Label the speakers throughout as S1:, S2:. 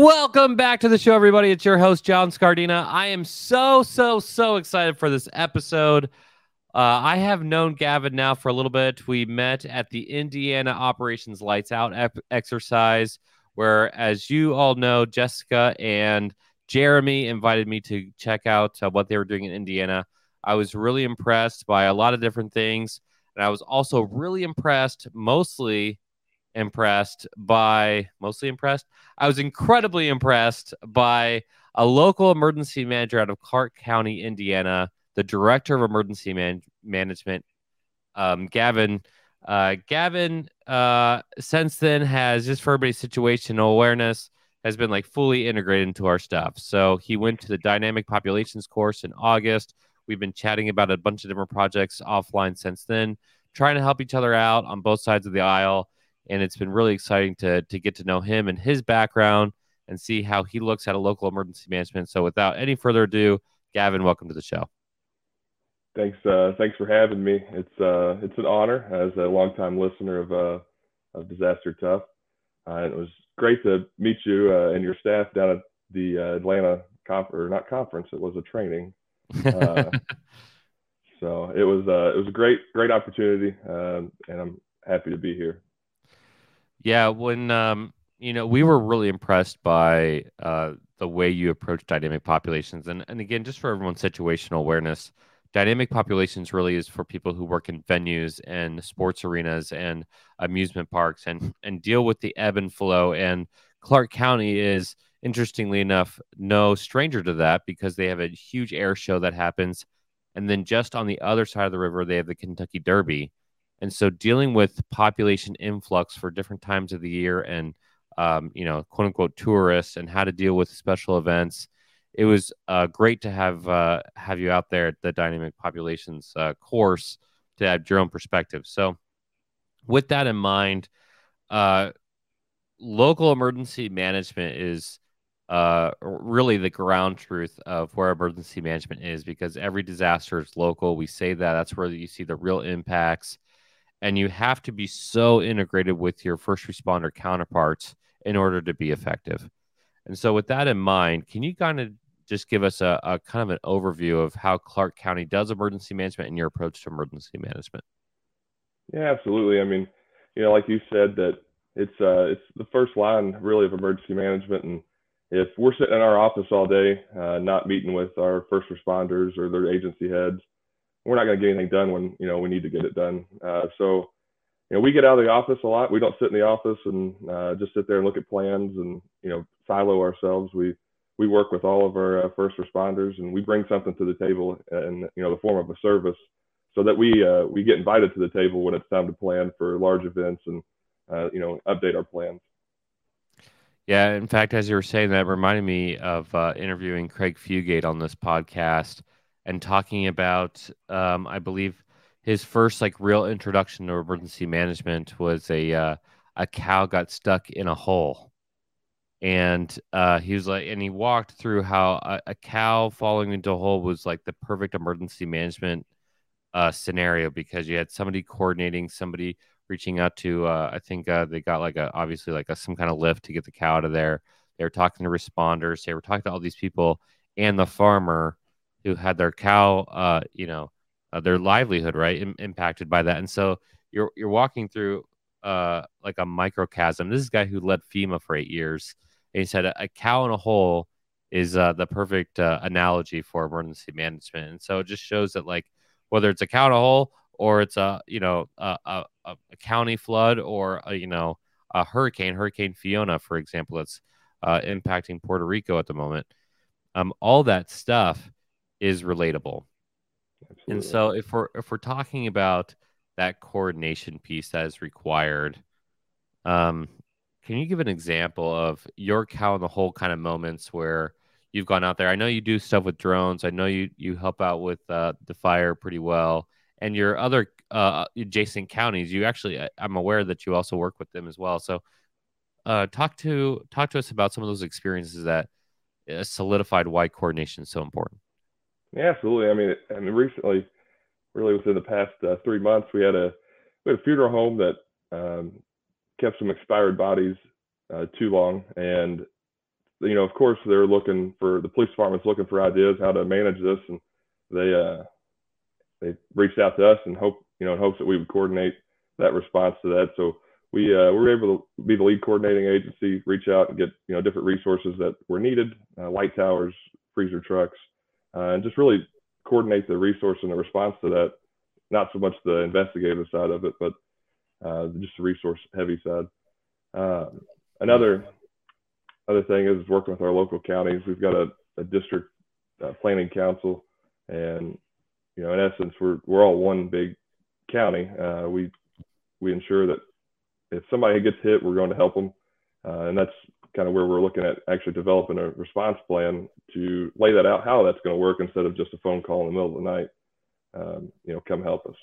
S1: Welcome back to the show, everybody. It's your host, John Scardina. I am so, so, so excited for this episode. Uh, I have known Gavin now for a little bit. We met at the Indiana Operations Lights Out ep- exercise, where, as you all know, Jessica and Jeremy invited me to check out uh, what they were doing in Indiana. I was really impressed by a lot of different things. And I was also really impressed, mostly impressed by mostly impressed. I was incredibly impressed by a local emergency manager out of Clark County, Indiana, the director of emergency man- management, um, Gavin. Uh, Gavin, uh, since then, has just for everybody's situational awareness, has been like fully integrated into our stuff. So he went to the dynamic populations course in August. We've been chatting about a bunch of different projects offline since then, trying to help each other out on both sides of the aisle and it's been really exciting to to get to know him and his background and see how he looks at a local emergency management. So without any further ado, Gavin, welcome to the show.
S2: Thanks, uh, thanks for having me. It's uh, it's an honor as a longtime listener of uh, of Disaster Tough. Uh, it was great to meet you uh, and your staff down at the uh, Atlanta conf- or not conference. It was a training. Uh, so it was uh, it was a great great opportunity, um, and I'm happy to be here.
S1: Yeah, when um, you know, we were really impressed by uh, the way you approach dynamic populations, and and again, just for everyone's situational awareness, dynamic populations really is for people who work in venues and sports arenas and amusement parks and and deal with the ebb and flow. And Clark County is interestingly enough no stranger to that because they have a huge air show that happens, and then just on the other side of the river they have the Kentucky Derby and so dealing with population influx for different times of the year and, um, you know, quote unquote tourists and how to deal with special events. It was uh, great to have uh, have you out there at the dynamic populations uh, course to have your own perspective. So, with that in mind, uh, local emergency management is uh, really the ground truth of where emergency management is because every disaster is local. We say that that's where you see the real impacts and you have to be so integrated with your first responder counterparts in order to be effective. And so, with that in mind, can you kind of just give us a, a kind of an overview of how Clark County does emergency management and your approach to emergency management?
S2: Yeah, absolutely. I mean, you know, like you said, that it's uh, it's the first line really of emergency management, and if we're sitting in our office all day, uh, not meeting with our first responders or their agency heads, we're not going to get anything done when you know we need to get it done. Uh, so you know we get out of the office a lot. We don't sit in the office and uh, just sit there and look at plans and you know silo ourselves. We we work with all of our uh, first responders and we bring something to the table in you know the form of a service so that we uh, we get invited to the table when it's time to plan for large events and uh, you know update our plans.
S1: Yeah, in fact, as you were saying that, reminded me of uh, interviewing Craig Fugate on this podcast and talking about, um, I believe, his first like real introduction to emergency management was a uh, a cow got stuck in a hole, and uh, he was like, and he walked through how a, a, cow falling into a hole was like the perfect emergency management uh, scenario because you had somebody coordinating, somebody reaching out to. Uh, I think uh, they got like a obviously like a, some kind of lift to get the cow out of there. They were talking to responders. They were talking to all these people and the farmer who had their cow, uh, you know, uh, their livelihood right Im- impacted by that. And so you're you're walking through uh, like a microcosm. This is a guy who led FEMA for eight years, and he said a, a cow in a hole is uh, the perfect uh, analogy for emergency management. And so it just shows that like whether it's a cow in a hole or it's a you know a, a, a county flood or a, you know a hurricane, Hurricane Fiona, for example, that's uh, impacting Puerto Rico at the moment. Um, all that stuff is relatable. Absolutely. And so if we're if we're talking about that coordination piece that is required, um, can you give an example of your cow in the hole kind of moments where you've gone out there? I know you do stuff with drones. I know you you help out with uh, the fire pretty well, and your other uh, adjacent counties. You actually, I'm aware that you also work with them as well. So, uh, talk to talk to us about some of those experiences that uh, solidified why coordination is so important.
S2: Yeah, absolutely. I mean, and recently, really within the past uh, three months, we had a we had a funeral home that um, kept some expired bodies uh, too long, and you know, of course, they're looking for the police department's looking for ideas how to manage this, and they uh, they reached out to us and hope you know in hopes that we would coordinate that response to that. So we uh, we were able to be the lead coordinating agency, reach out and get you know different resources that were needed, uh, light towers, freezer trucks, uh, and just really coordinate the resource and the response to that. Not so much the investigative side of it, but uh, just the resource heavy side. Um, another other thing is working with our local counties. We've got a, a district uh, planning council, and you know, in essence, we're we're all one big county. Uh, we we ensure that if somebody gets hit, we're going to help them, uh, and that's kind of where we're looking at actually developing a response plan to lay that out how that's going to work instead of just a phone call in the middle of the night. Um, you know, come help us.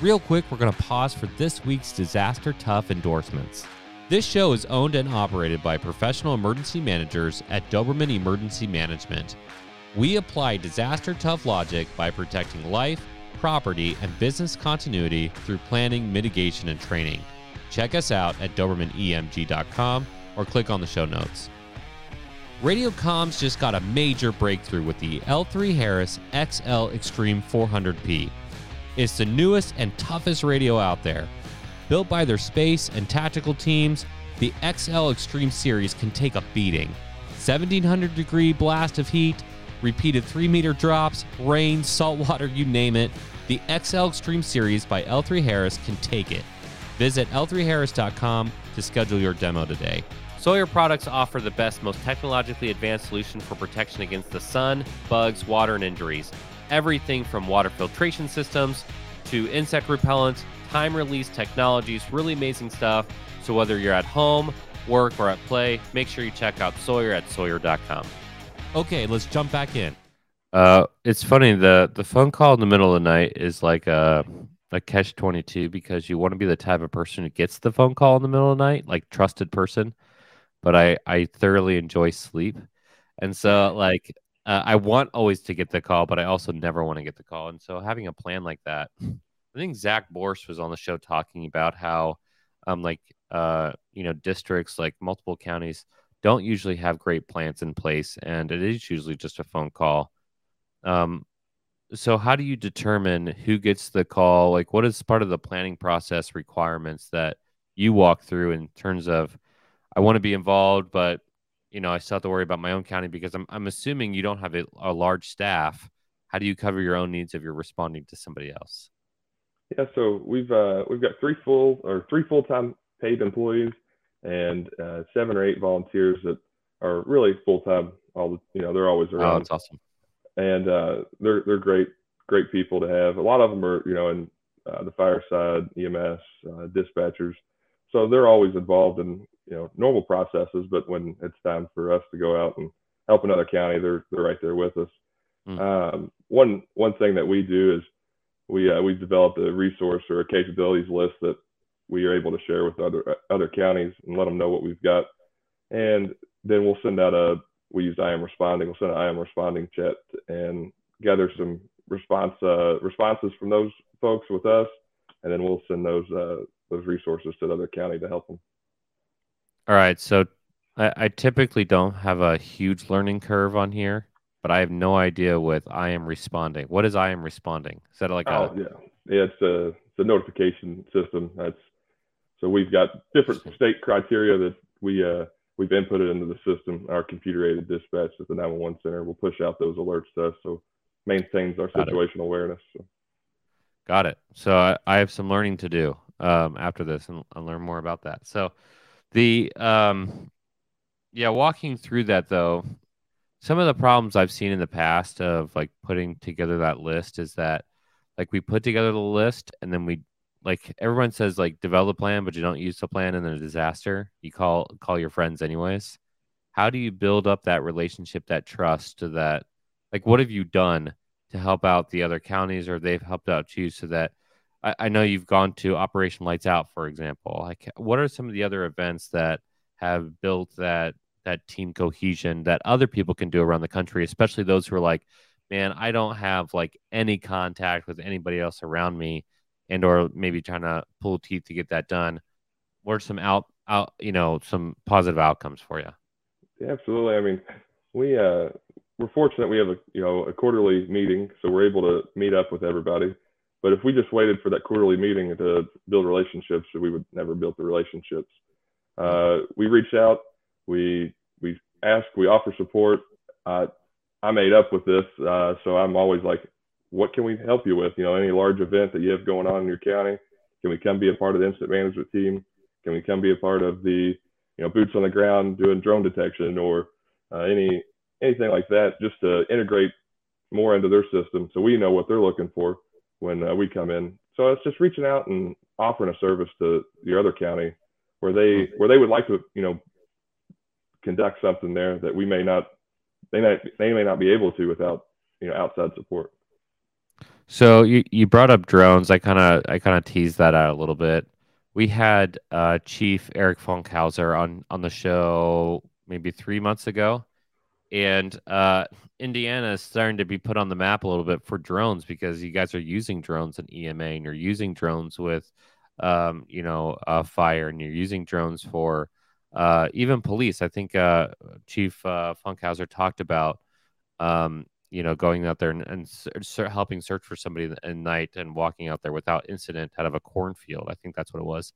S1: Real quick, we're going to pause for this week's disaster tough endorsements. This show is owned and operated by professional emergency managers at Doberman Emergency Management. We apply disaster tough logic by protecting life, property, and business continuity through planning, mitigation, and training. Check us out at DobermanEMG.com or click on the show notes. Radio comms just got a major breakthrough with the L3 Harris XL Extreme 400P. It's the newest and toughest radio out there. Built by their space and tactical teams, the XL Extreme series can take a beating. 1700 degree blast of heat, repeated 3 meter drops, rain, salt water, you name it. The XL Extreme series by L3 Harris can take it. Visit L3Harris.com to schedule your demo today. Sawyer products offer the best, most technologically advanced solution for protection against the sun, bugs, water, and injuries. Everything from water filtration systems to insect repellents, time release technologies, really amazing stuff. So whether you're at home, work, or at play, make sure you check out Sawyer at Sawyer.com. Okay, let's jump back in. Uh, it's funny the the phone call in the middle of the night is like a a catch twenty two because you want to be the type of person who gets the phone call in the middle of the night, like trusted person. But I I thoroughly enjoy sleep, and so like uh, I want always to get the call, but I also never want to get the call. And so having a plan like that, I think Zach Borst was on the show talking about how, um, like, uh, you know, districts like multiple counties don't usually have great plans in place, and it is usually just a phone call. Um, so how do you determine who gets the call? Like, what is part of the planning process requirements that you walk through in terms of, I want to be involved, but you know, I still have to worry about my own county because I'm I'm assuming you don't have a, a large staff. How do you cover your own needs if you're responding to somebody else?
S2: Yeah, so we've uh, we've got three full or three full time paid employees and uh, seven or eight volunteers that are really full time. All the, you know, they're always oh, around.
S1: Oh, that's awesome.
S2: And uh, they're they're great great people to have. A lot of them are you know in uh, the fireside, EMS, uh, dispatchers. So they're always involved in you know normal processes, but when it's time for us to go out and help another county, they're they're right there with us. Mm. Um, one one thing that we do is we uh, we've developed a resource or a capabilities list that we are able to share with other other counties and let them know what we've got, and then we'll send out a we use I am responding. We'll send an I am responding chat and gather some response uh, responses from those folks with us, and then we'll send those uh, those resources to the other county to help them.
S1: All right. So I, I, typically don't have a huge learning curve on here, but I have no idea with I am responding. What is I am responding? Is that like
S2: oh,
S1: a
S2: yeah. Yeah, it's a it's a notification system. That's so we've got different state criteria that we uh we've inputted into the system. Our computer aided dispatch at the 911 center will push out those alerts to us. So maintains our Got situational it. awareness. So.
S1: Got it. So I, I, have some learning to do um, after this and I'll learn more about that. So the um, yeah, walking through that though, some of the problems I've seen in the past of like putting together that list is that like we put together the list and then we like everyone says like develop a plan, but you don't use the plan in a disaster. You call call your friends anyways. How do you build up that relationship, that trust to that? Like, what have you done to help out the other counties, or they've helped out you, so that I, I know you've gone to Operation Lights Out, for example. Like, what are some of the other events that have built that that team cohesion that other people can do around the country, especially those who are like, man, I don't have like any contact with anybody else around me, and or maybe trying to pull teeth to get that done. What are some out out you know some positive outcomes for you?
S2: Yeah, absolutely. I mean, we uh, we're fortunate we have a you know a quarterly meeting, so we're able to meet up with everybody. But if we just waited for that quarterly meeting to build relationships, we would never build the relationships. Uh, we reach out, we we ask, we offer support. Uh, I made up with this, uh, so I'm always like, what can we help you with? You know, any large event that you have going on in your county, can we come be a part of the incident management team? Can we come be a part of the you know boots on the ground doing drone detection or uh, any anything like that, just to integrate more into their system so we know what they're looking for when uh, we come in. So it's just reaching out and offering a service to your other county where they where they would like to you know conduct something there that we may not they may they may not be able to without you know outside support.
S1: So you, you brought up drones. I kind of I kind of teased that out a little bit. We had uh, Chief Eric Funkhauser on on the show maybe three months ago, and uh, Indiana is starting to be put on the map a little bit for drones because you guys are using drones in EMA and you're using drones with, um, you know, uh, fire and you're using drones for uh, even police. I think uh, Chief uh, Funkhauser talked about, um, you know, going out there and, and ser- helping search for somebody at night and walking out there without incident out of a cornfield. I think that's what it was.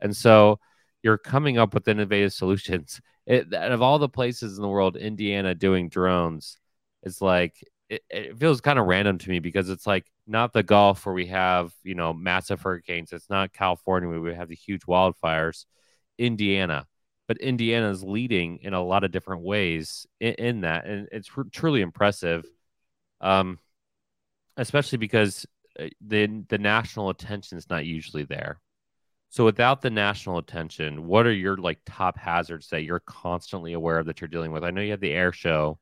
S1: And so you're coming up with innovative solutions. It, of all the places in the world, Indiana doing drones is like it, it feels kind of random to me because it's like not the Gulf where we have you know massive hurricanes. It's not California where we have the huge wildfires. Indiana, but Indiana is leading in a lot of different ways in, in that, and it's truly impressive. Um, especially because uh, the the national attention is not usually there. So without the national attention, what are your like top hazards that you're constantly aware of that you're dealing with? I know you have the air show.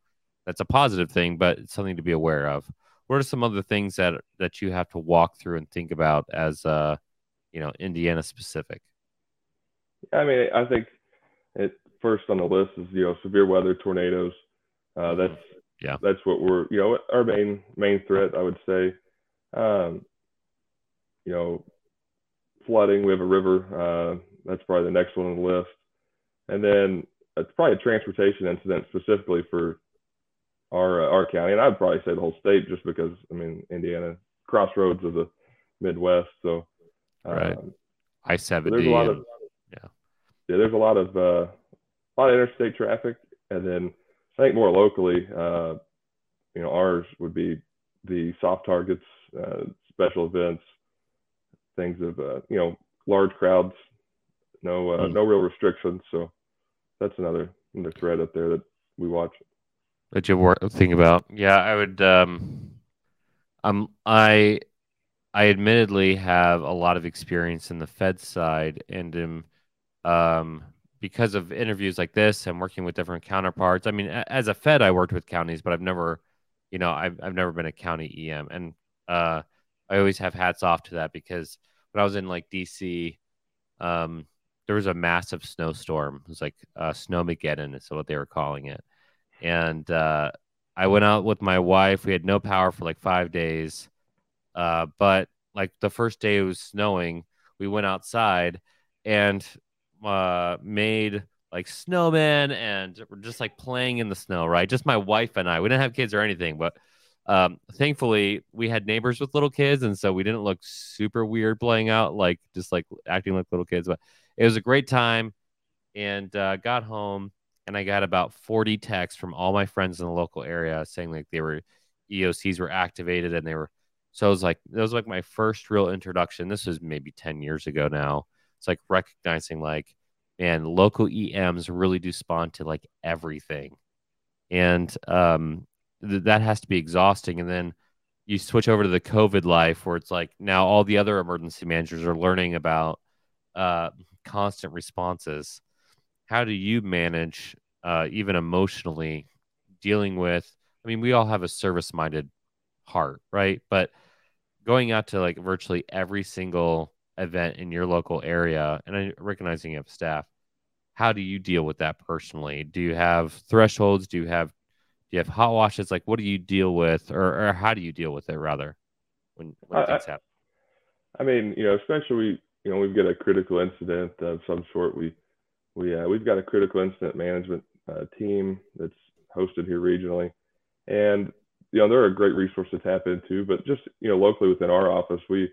S1: That's a positive thing, but it's something to be aware of. What are some other things that that you have to walk through and think about as uh, you know, Indiana specific?
S2: I mean, I think it first on the list is you know severe weather, tornadoes. Uh, mm-hmm. that's yeah, that's what we're you know our main main threat. I would say, um, you know, flooding. We have a river. Uh, that's probably the next one on the list. And then it's probably a transportation incident specifically for our uh, our county, and I'd probably say the whole state, just because I mean Indiana, crossroads of the Midwest. So,
S1: um, right, I seventy.
S2: There's a lot of yeah. There's a lot of uh, a lot of interstate traffic, and then I think more locally, uh, you know, ours would be the soft targets, uh, special events, things of uh, you know large crowds, no uh, mm. no real restrictions. So that's another another thread up there that we watch.
S1: That you work think about. Yeah, I would. Um, um, I I admittedly have a lot of experience in the Fed side, and am um, because of interviews like this and working with different counterparts. I mean, as a Fed, I worked with counties, but I've never, you know, I've I've never been a county EM, and uh, I always have hats off to that because when I was in like DC, um, there was a massive snowstorm. It was like uh, Snowmageddon is what they were calling it. And uh, I went out with my wife. We had no power for like five days. Uh, but like the first day it was snowing, we went outside and uh, made like snowmen and we're just like playing in the snow, right? Just my wife and I. We didn't have kids or anything, but um, thankfully, we had neighbors with little kids, and so we didn't look super weird playing out, like just like acting like little kids. But it was a great time, and uh, got home, and I got about 40 texts from all my friends in the local area saying like they were EOCs were activated, and they were. So it was like it was like my first real introduction. This was maybe 10 years ago now. It's like recognizing like, man, local EMs really do spawn to like everything, and um, th- that has to be exhausting. And then you switch over to the COVID life where it's like now all the other emergency managers are learning about uh, constant responses. How do you manage, uh, even emotionally, dealing with? I mean, we all have a service minded heart, right? But going out to like virtually every single event in your local area, and I recognizing you have staff, how do you deal with that personally? Do you have thresholds? Do you have do you have hot washes? Like, what do you deal with, or, or how do you deal with it rather when, when things happen?
S2: I mean, you know, especially we, you know, we've got a critical incident of some sort. We, we, uh, we've got a critical incident management uh, team that's hosted here regionally, and you know they're a great resource to tap into. But just you know locally within our office, we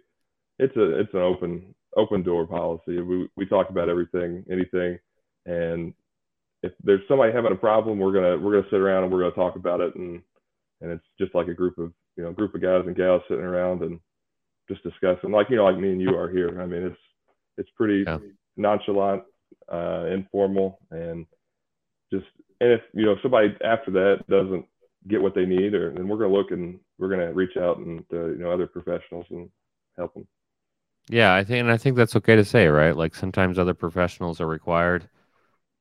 S2: it's a it's an open open door policy. We we talk about everything, anything, and if there's somebody having a problem, we're gonna we're gonna sit around and we're gonna talk about it, and and it's just like a group of you know group of guys and gals sitting around and just discussing, like you know like me and you are here. I mean, it's it's pretty yeah. nonchalant, uh, informal, and just and if you know if somebody after that doesn't get what they need, or then we're gonna look and we're gonna reach out and uh, you know other professionals and help them.
S1: Yeah, I think, and I think that's okay to say, right? Like sometimes other professionals are required.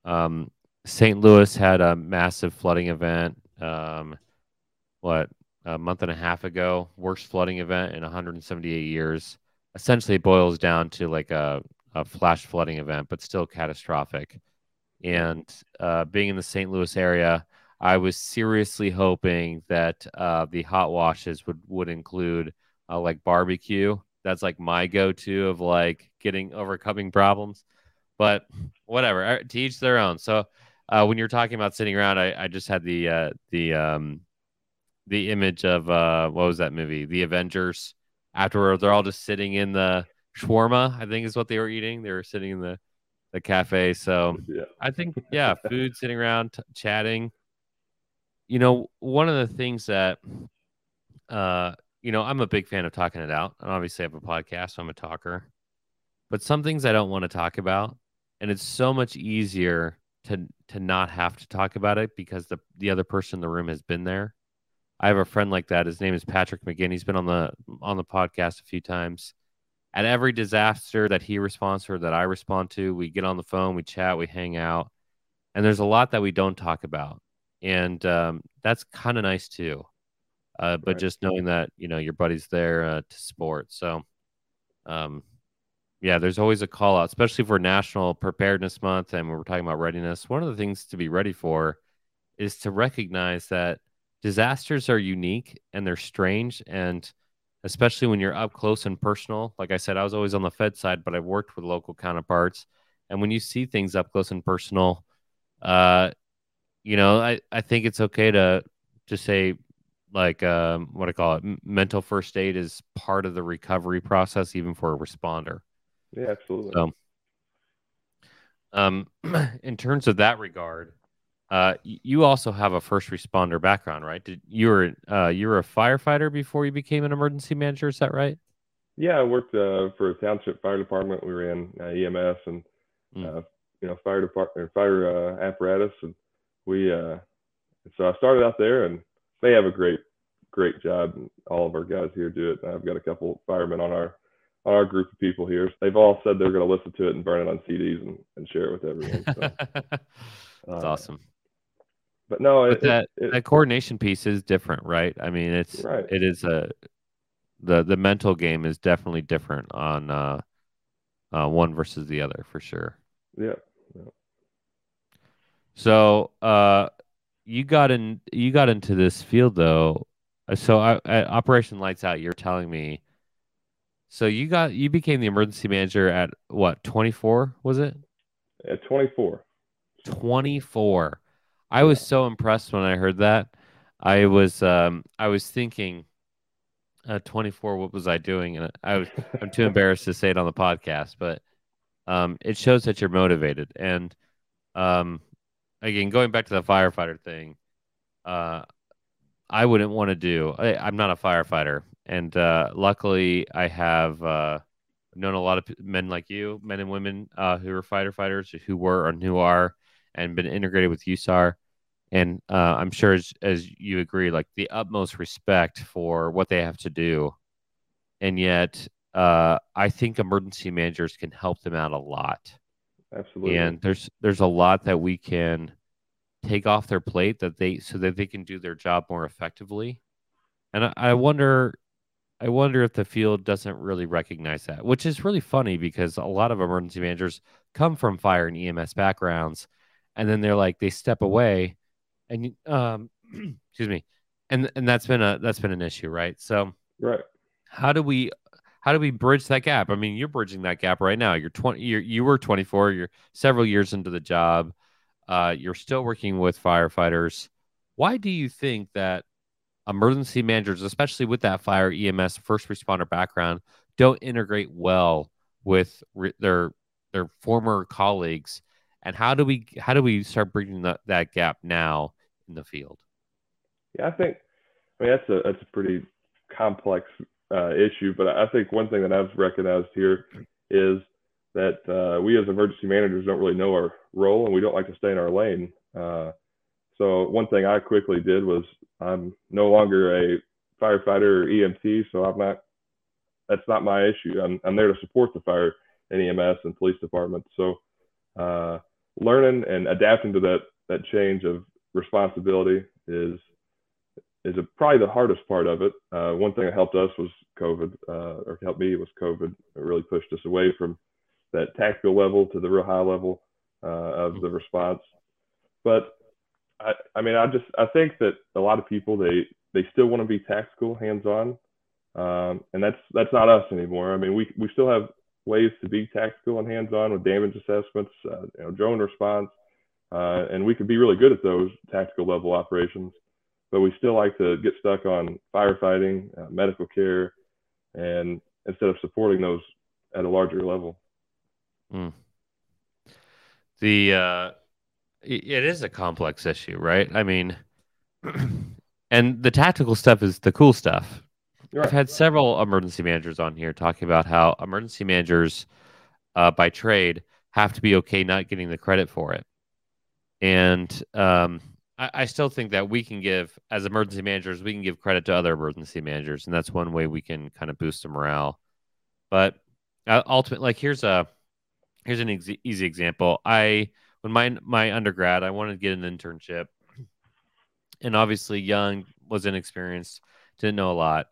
S1: Um, St. Louis had a massive flooding event. Um, what a month and a half ago, worst flooding event in 178 years. Essentially, boils down to like a, a flash flooding event, but still catastrophic. And uh, being in the St. Louis area, I was seriously hoping that uh, the hot washes would would include uh, like barbecue that's like my go-to of like getting overcoming problems. But whatever, uh, to each their own. So uh, when you're talking about sitting around, I, I just had the uh, the um, the image of uh, what was that movie? The Avengers. Afterward, they're all just sitting in the shawarma. I think is what they were eating. They were sitting in the the cafe. So yeah. I think yeah, food, sitting around, t- chatting. You know, one of the things that uh, you know, I'm a big fan of talking it out. And obviously, I have a podcast, so I'm a talker. But some things I don't want to talk about, and it's so much easier to to not have to talk about it because the the other person in the room has been there. I have a friend like that. His name is Patrick McGinn. He's been on the on the podcast a few times. At every disaster that he responds to or that I respond to, we get on the phone, we chat, we hang out, and there's a lot that we don't talk about, and um, that's kind of nice too uh, but right. just knowing that you know your buddy's there uh, to support. So, um, yeah, there's always a call out, especially for National Preparedness Month, and we're talking about readiness. One of the things to be ready for is to recognize that disasters are unique and they're strange, and especially when you're up close and personal. Like I said, I was always on the Fed side, but I've worked with local counterparts, and when you see things up close and personal, uh, you know, I I think it's okay to to say like um, what I call it, mental first aid is part of the recovery process, even for a responder.
S2: Yeah, absolutely. So,
S1: um, in terms of that regard, uh, you also have a first responder background, right? Did you were uh, you were a firefighter before you became an emergency manager? Is that right?
S2: Yeah, I worked uh, for a township fire department. We ran uh, EMS and mm. you know fire department, fire uh, apparatus, and we. Uh, so I started out there, and they have a great great job. All of our guys here do it. I've got a couple firemen on our on our group of people here. They've all said they're going to listen to it and burn it on CDs and, and share it with everyone. So,
S1: That's uh, awesome.
S2: But no,
S1: it, that it, that coordination piece is different, right? I mean, it's right. it is a the the mental game is definitely different on uh, uh, one versus the other for sure.
S2: Yeah. yeah.
S1: So, uh, you got in you got into this field though so I, at Operation Lights Out, you're telling me. So you got you became the emergency manager at what 24 was it?
S2: At 24.
S1: 24. I was so impressed when I heard that. I was um I was thinking uh 24 what was I doing and I was I'm too embarrassed to say it on the podcast but um it shows that you're motivated and um again going back to the firefighter thing uh I wouldn't want to do. I, am not a firefighter, and uh, luckily I have uh, known a lot of men like you, men and women uh, who are fighter fighters, who were and who are, and been integrated with USAR. And uh, I'm sure, as, as you agree, like the utmost respect for what they have to do, and yet uh, I think emergency managers can help them out a lot.
S2: Absolutely.
S1: And there's there's a lot that we can take off their plate that they so that they can do their job more effectively. And I, I wonder I wonder if the field doesn't really recognize that, which is really funny because a lot of emergency managers come from fire and EMS backgrounds, and then they're like they step away, and um, excuse me, and and that's been a that's been an issue, right? So,
S2: right,
S1: how do we how do we bridge that gap? I mean, you're bridging that gap right now. You're twenty, you're, you were twenty four, you're several years into the job Uh, you're still working with firefighters. Why do you think that emergency managers, especially with that fire EMS first responder background, don't integrate well with re- their their former colleagues? And how do we how do we start bridging that, that gap now in the field?
S2: Yeah, I think I mean that's a that's a pretty complex uh, issue, but I think one thing that I've recognized here is that uh, we as emergency managers don't really know our role and we don't like to stay in our lane. Uh, so one thing I quickly did was I'm no longer a firefighter or EMT, so I'm not. That's not my issue. I'm I'm there to support the fire and EMS and police departments. So uh, learning and adapting to that that change of responsibility is is a, probably the hardest part of it. Uh, one thing that helped us was COVID, uh, or helped me was COVID. It really pushed us away from that tactical level to the real high level uh, of the response. But I, I mean, I just I think that a lot of people they they still want to be tactical, hands-on, um, and that's that's not us anymore. I mean, we we still have ways to be tactical and hands-on with damage assessments, uh, you know, drone response, uh, and we could be really good at those tactical level operations. But we still like to get stuck on firefighting, uh, medical care, and instead of supporting those at a larger level.
S1: Mm. The uh, it is a complex issue, right? I mean, and the tactical stuff is the cool stuff. Right. I've had several emergency managers on here talking about how emergency managers, uh, by trade, have to be okay not getting the credit for it. And um, I, I, still think that we can give, as emergency managers, we can give credit to other emergency managers, and that's one way we can kind of boost the morale. But uh, ultimately, like here's a here's an ex- easy example. I when my my undergrad, I wanted to get an internship, and obviously young, was inexperienced, didn't know a lot.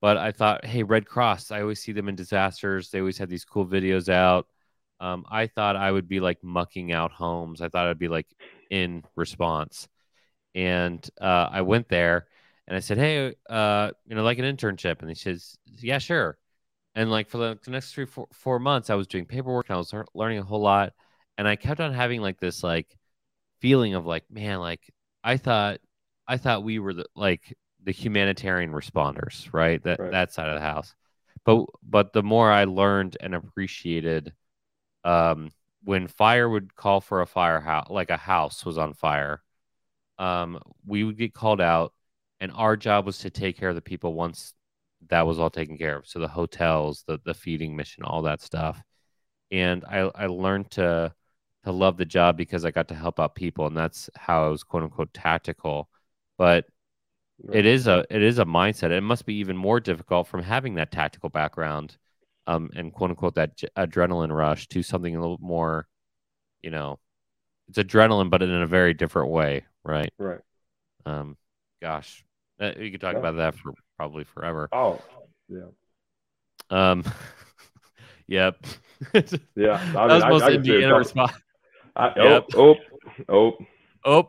S1: But I thought, hey, Red Cross, I always see them in disasters. They always have these cool videos out. Um, I thought I would be like mucking out homes. I thought I'd be like in response. And uh, I went there and I said, hey, uh, you know, like an internship. And he says, yeah, sure. And like for the, next three, four, four months, I was doing paperwork and I was learning a whole lot. And I kept on having like this like feeling of like, man, like I thought, I thought we were the like the humanitarian responders, right? That right. that side of the house. But but the more I learned and appreciated, um, when fire would call for a fire house, like a house was on fire, um, we would get called out, and our job was to take care of the people once that was all taken care of. So the hotels, the the feeding mission, all that stuff. And I I learned to to love the job because I got to help out people, and that's how I was quote unquote tactical. But right. it is a it is a mindset. It must be even more difficult from having that tactical background, um, and quote unquote that j- adrenaline rush to something a little more, you know, it's adrenaline, but in a very different way, right?
S2: Right.
S1: Um, gosh, you could talk yeah. about that for probably forever.
S2: Oh, yeah.
S1: Um, yep.
S2: yeah,
S1: I mean, that was most I, I Indiana response.
S2: I, yep. Oh, oh,
S1: oh. oh.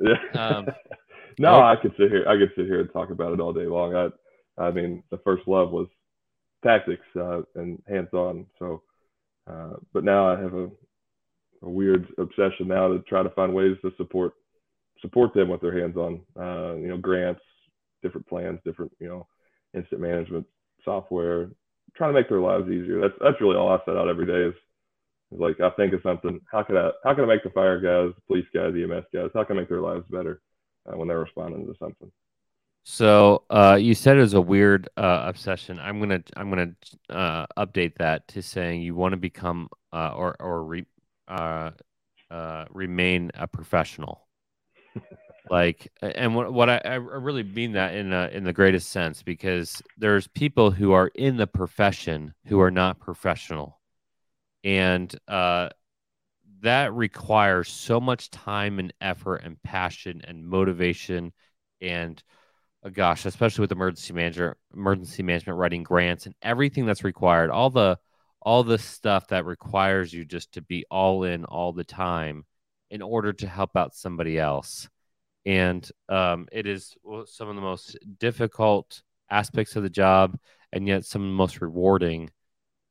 S2: Yeah. Um, no, oh. I could sit here. I could sit here and talk about it all day long. I, I mean, the first love was tactics uh, and hands-on. So, uh, but now I have a, a weird obsession now to try to find ways to support support them with their hands-on. Uh, you know, grants, different plans, different you know, incident management software, trying to make their lives easier. That's that's really all I set out every day is, is like I think of something. How can I how can I make the fire guys, the police guys, the EMS guys, how can I make their lives better uh, when they're responding to something?
S1: So uh, you said it was a weird uh, obsession. I'm gonna I'm gonna uh, update that to saying you want to become uh, or or re, uh, remain a professional like and what, what I, I really mean that in a, in the greatest sense because there's people who are in the profession who are not professional. And uh, that requires so much time and effort and passion and motivation and uh, gosh especially with emergency manager emergency management writing grants and everything that's required all the all the stuff that requires you just to be all in all the time in order to help out somebody else and um, it is some of the most difficult aspects of the job and yet some of the most rewarding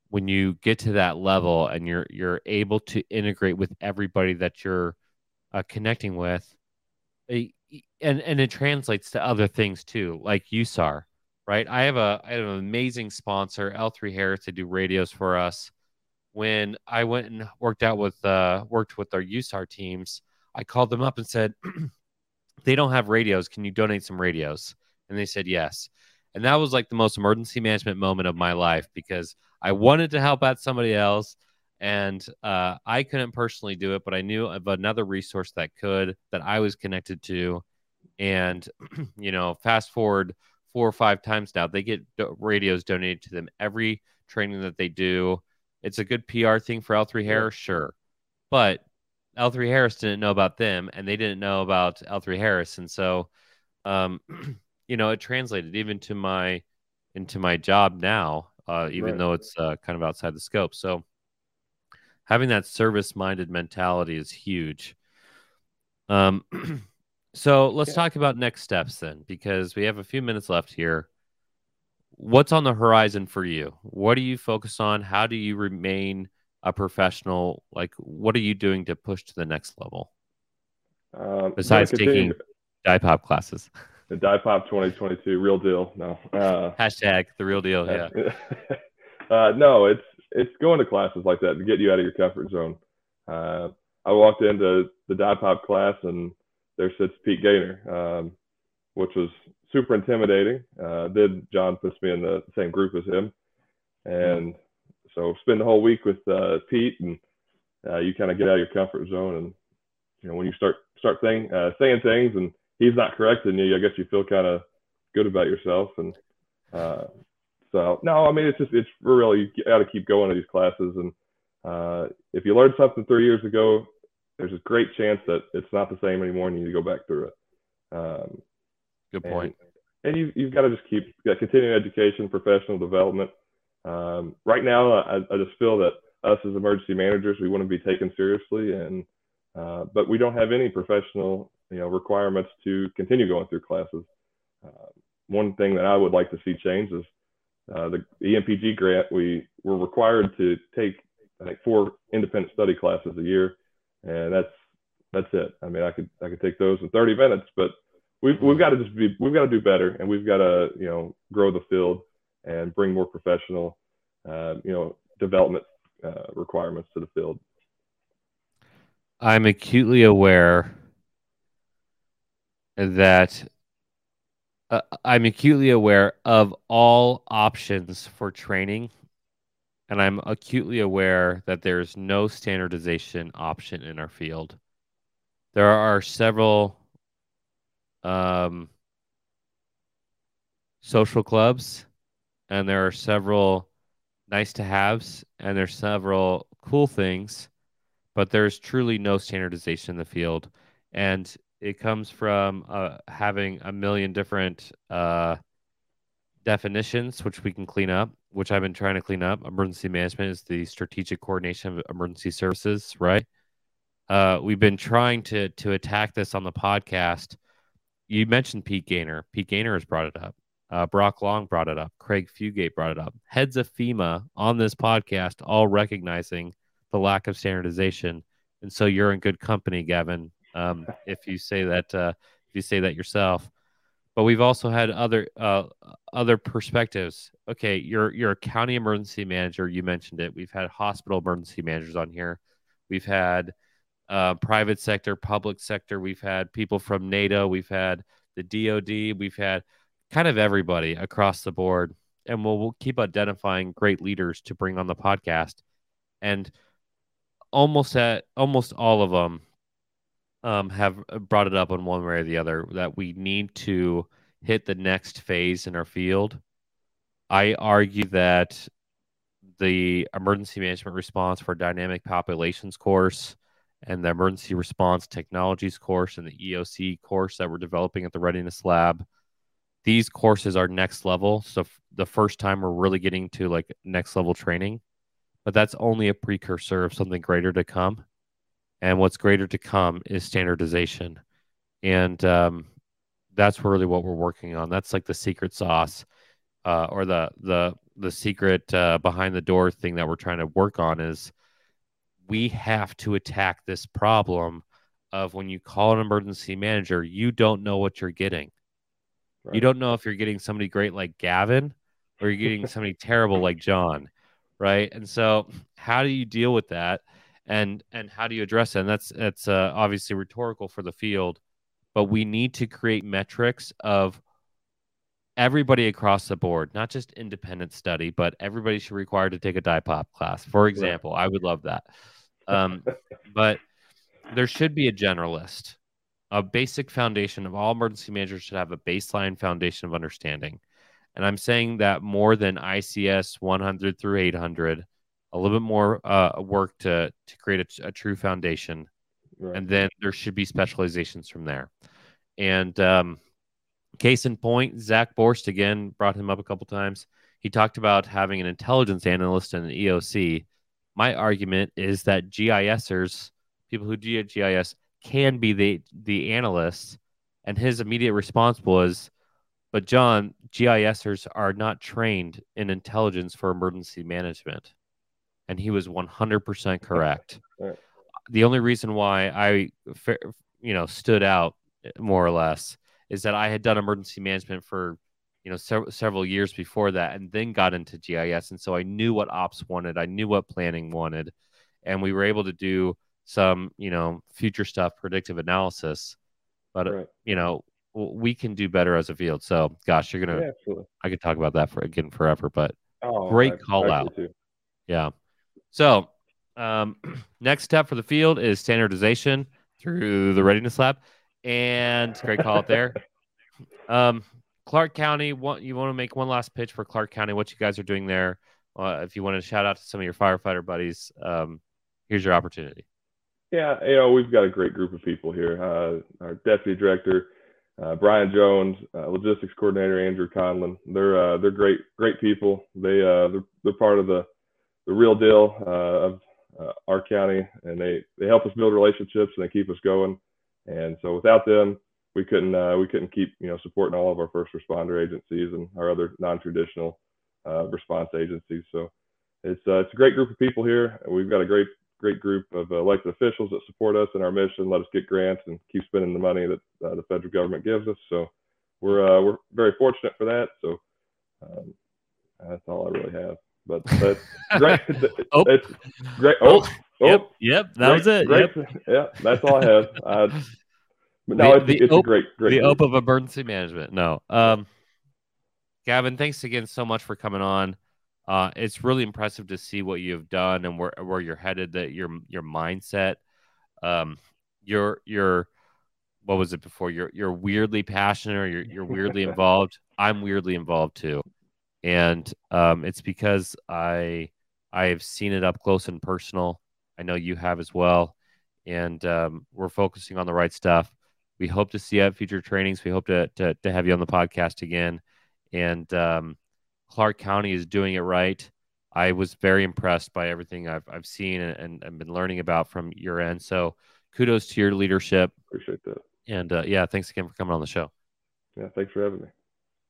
S1: when you get to that level and you're you're able to integrate with everybody that you're uh, connecting with, and and it translates to other things too, like USAR, right? I have a I have an amazing sponsor, L3 Harris, to do radios for us. When I went and worked out with uh, worked with our USAR teams, I called them up and said, "They don't have radios. Can you donate some radios?" And they said yes. And that was like the most emergency management moment of my life because I wanted to help out somebody else and uh, I couldn't personally do it, but I knew of another resource that could that I was connected to. And, you know, fast forward four or five times now, they get do- radios donated to them every training that they do. It's a good PR thing for L3 Harris, sure. But L3 Harris didn't know about them and they didn't know about L3 Harris. And so, um, you know, it translated even to my into my job now, uh, even right. though it's uh, kind of outside the scope. So having that service minded mentality is huge. Um, so let's yeah. talk about next steps then, because we have a few minutes left here. What's on the horizon for you? What do you focus on? How do you remain a professional? Like, what are you doing to push to the next level? Um, Besides taking DIPOP classes.
S2: the DIPOP 2022, real deal. No.
S1: Uh, Hashtag the real deal. Yeah.
S2: uh, no, it's it's going to classes like that to get you out of your comfort zone. Uh, I walked into the DIPOP class and there sits Pete Gaynor, um, which was super intimidating. Uh, did John puts me in the same group as him, and so spend the whole week with uh, Pete, and uh, you kind of get out of your comfort zone, and you know when you start start saying uh, saying things and he's not correcting you, I guess you feel kind of good about yourself. And uh, so, no, I mean, it's just, it's real. You got to keep going to these classes. And uh, if you learned something three years ago, there's a great chance that it's not the same anymore and you need to go back through it. Um,
S1: good point.
S2: And, and you, you've got to just keep got continuing education, professional development. Um, right now, I, I just feel that us as emergency managers, we want to be taken seriously, and uh, but we don't have any professional you know requirements to continue going through classes. Uh, one thing that I would like to see change is uh, the, EMPG grant. We were required to take I think four independent study classes a year, and that's that's it. I mean, I could I could take those in 30 minutes, but we've we've got to just be we've got to do better, and we've got to you know grow the field and bring more professional uh, you know development uh, requirements to the field.
S1: I'm acutely aware that uh, I'm acutely aware of all options for training, and I'm acutely aware that there's no standardization option in our field. There are several um, social clubs, and there are several nice to haves, and there's several cool things, but there's truly no standardization in the field. And it comes from uh, having a million different uh, definitions, which we can clean up, which I've been trying to clean up. Emergency management is the strategic coordination of emergency services, right? Uh, we've been trying to to attack this on the podcast. You mentioned Pete Gaynor. Pete Gaynor has brought it up. Uh, Brock Long brought it up. Craig Fugate brought it up. Heads of FEMA on this podcast, all recognizing the lack of standardization. And so you're in good company, Gavin, um, if you say that uh, if you say that yourself. But we've also had other uh, other perspectives. Okay, you're you're a county emergency manager. You mentioned it. We've had hospital emergency managers on here. We've had uh, private sector, public sector. We've had people from NATO. We've had the DoD. We've had kind of everybody across the board, and we'll, we'll keep identifying great leaders to bring on the podcast. And almost at almost all of them um, have uh, brought it up in one way or the other that we need to hit the next phase in our field. I argue that the emergency management response for dynamic populations course and the emergency response technologies course and the EOC course that we're developing at the readiness lab. These courses are next level so f- the first time we're really getting to like next level training but that's only a precursor of something greater to come. And what's greater to come is standardization. And um, that's really what we're working on. That's like the secret sauce uh, or the the the secret uh, behind the door thing that we're trying to work on is we have to attack this problem of when you call an emergency manager, you don't know what you're getting. Right. You don't know if you're getting somebody great like Gavin or you're getting somebody terrible like John, right? And so, how do you deal with that? And and how do you address it? And that's that's uh, obviously rhetorical for the field, but we need to create metrics of everybody across the board, not just independent study, but everybody should require to take a DIPOP class. For example, I would love that. Um, but there should be a generalist. A basic foundation of all emergency managers should have a baseline foundation of understanding. And I'm saying that more than ICS 100 through 800, a little bit more uh, work to, to create a, a true foundation. Right. And then there should be specializations from there. And um, case in point, Zach Borst again brought him up a couple times. He talked about having an intelligence analyst and an EOC. My argument is that GISers people who do GIS can be the the analysts. And his immediate response was, "But John, GISers are not trained in intelligence for emergency management." And he was 100% correct. Right. The only reason why I, you know, stood out eh, more or less is that I had done emergency management for you know several several years before that and then got into GIS and so I knew what ops wanted I knew what planning wanted and we were able to do some, you know, future stuff, predictive analysis. But, right. you know, we can do better as a field. So, gosh, you're going to, yeah, I could talk about that for again forever, but oh, great I, call I out. Yeah. So, um, next step for the field is standardization through the readiness lab. And great call out there. Um, Clark County, what you want to make one last pitch for Clark County, what you guys are doing there. Uh, if you want to shout out to some of your firefighter buddies, um, here's your opportunity.
S2: Yeah, you know, we've got a great group of people here. Uh, our deputy director, uh, Brian Jones, uh, logistics coordinator Andrew Conlin. They're uh, they're great great people. They uh, they're, they're part of the the real deal of our county, and they they help us build relationships and they keep us going. And so without them, we couldn't we couldn't keep you know supporting all of our first responder agencies and our other non-traditional response agencies. So it's it's a great group of people here. We've got a great great group of uh, elected officials that support us in our mission, let us get grants and keep spending the money that uh, the federal government gives us. So we're uh, we're very fortunate for that. So um, that's all I really have. But that's great. oh. It's great. Oh, oh,
S1: yep, yep, that great, was it.
S2: Great.
S1: Yep.
S2: Yeah, that's all I have. I, but no, the, it's, it's a great, great.
S1: The of emergency management. No, um, Gavin, thanks again so much for coming on. Uh, it's really impressive to see what you've done and where where you're headed. That your your mindset, um, your your what was it before? You're you're weirdly passionate or you're you're weirdly involved. I'm weirdly involved too, and um, it's because I I have seen it up close and personal. I know you have as well, and um, we're focusing on the right stuff. We hope to see you at future trainings. We hope to to, to have you on the podcast again, and um, Clark County is doing it right. I was very impressed by everything I've, I've seen and, and, been learning about from your end. So kudos to your leadership.
S2: Appreciate that.
S1: And uh, yeah, thanks again for coming on the show.
S2: Yeah, thanks for having me.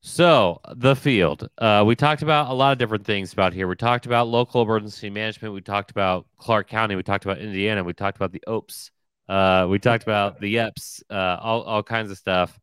S1: So the field, uh, we talked about a lot of different things about here. We talked about local emergency management. We talked about Clark County. We talked about Indiana. We talked about the OPEs. Uh, we talked about the EPS. Uh, all all kinds of stuff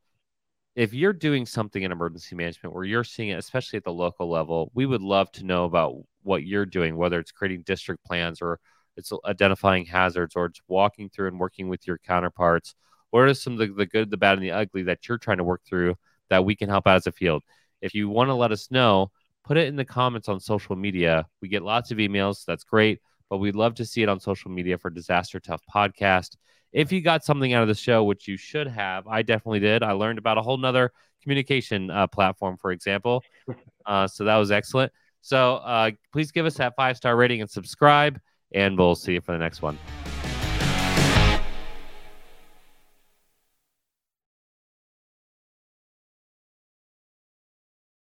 S1: if you're doing something in emergency management where you're seeing it, especially at the local level, we would love to know about what you're doing, whether it's creating district plans or it's identifying hazards or it's walking through and working with your counterparts. What are some of the, the good, the bad, and the ugly that you're trying to work through that we can help out as a field? If you want to let us know, put it in the comments on social media. We get lots of emails. That's great. But we'd love to see it on social media for Disaster Tough Podcast if you got something out of the show, which you should have, I definitely did. I learned about a whole nother communication uh, platform, for example. Uh, so that was excellent. So uh, please give us that five star rating and subscribe, and we'll see you for the next one.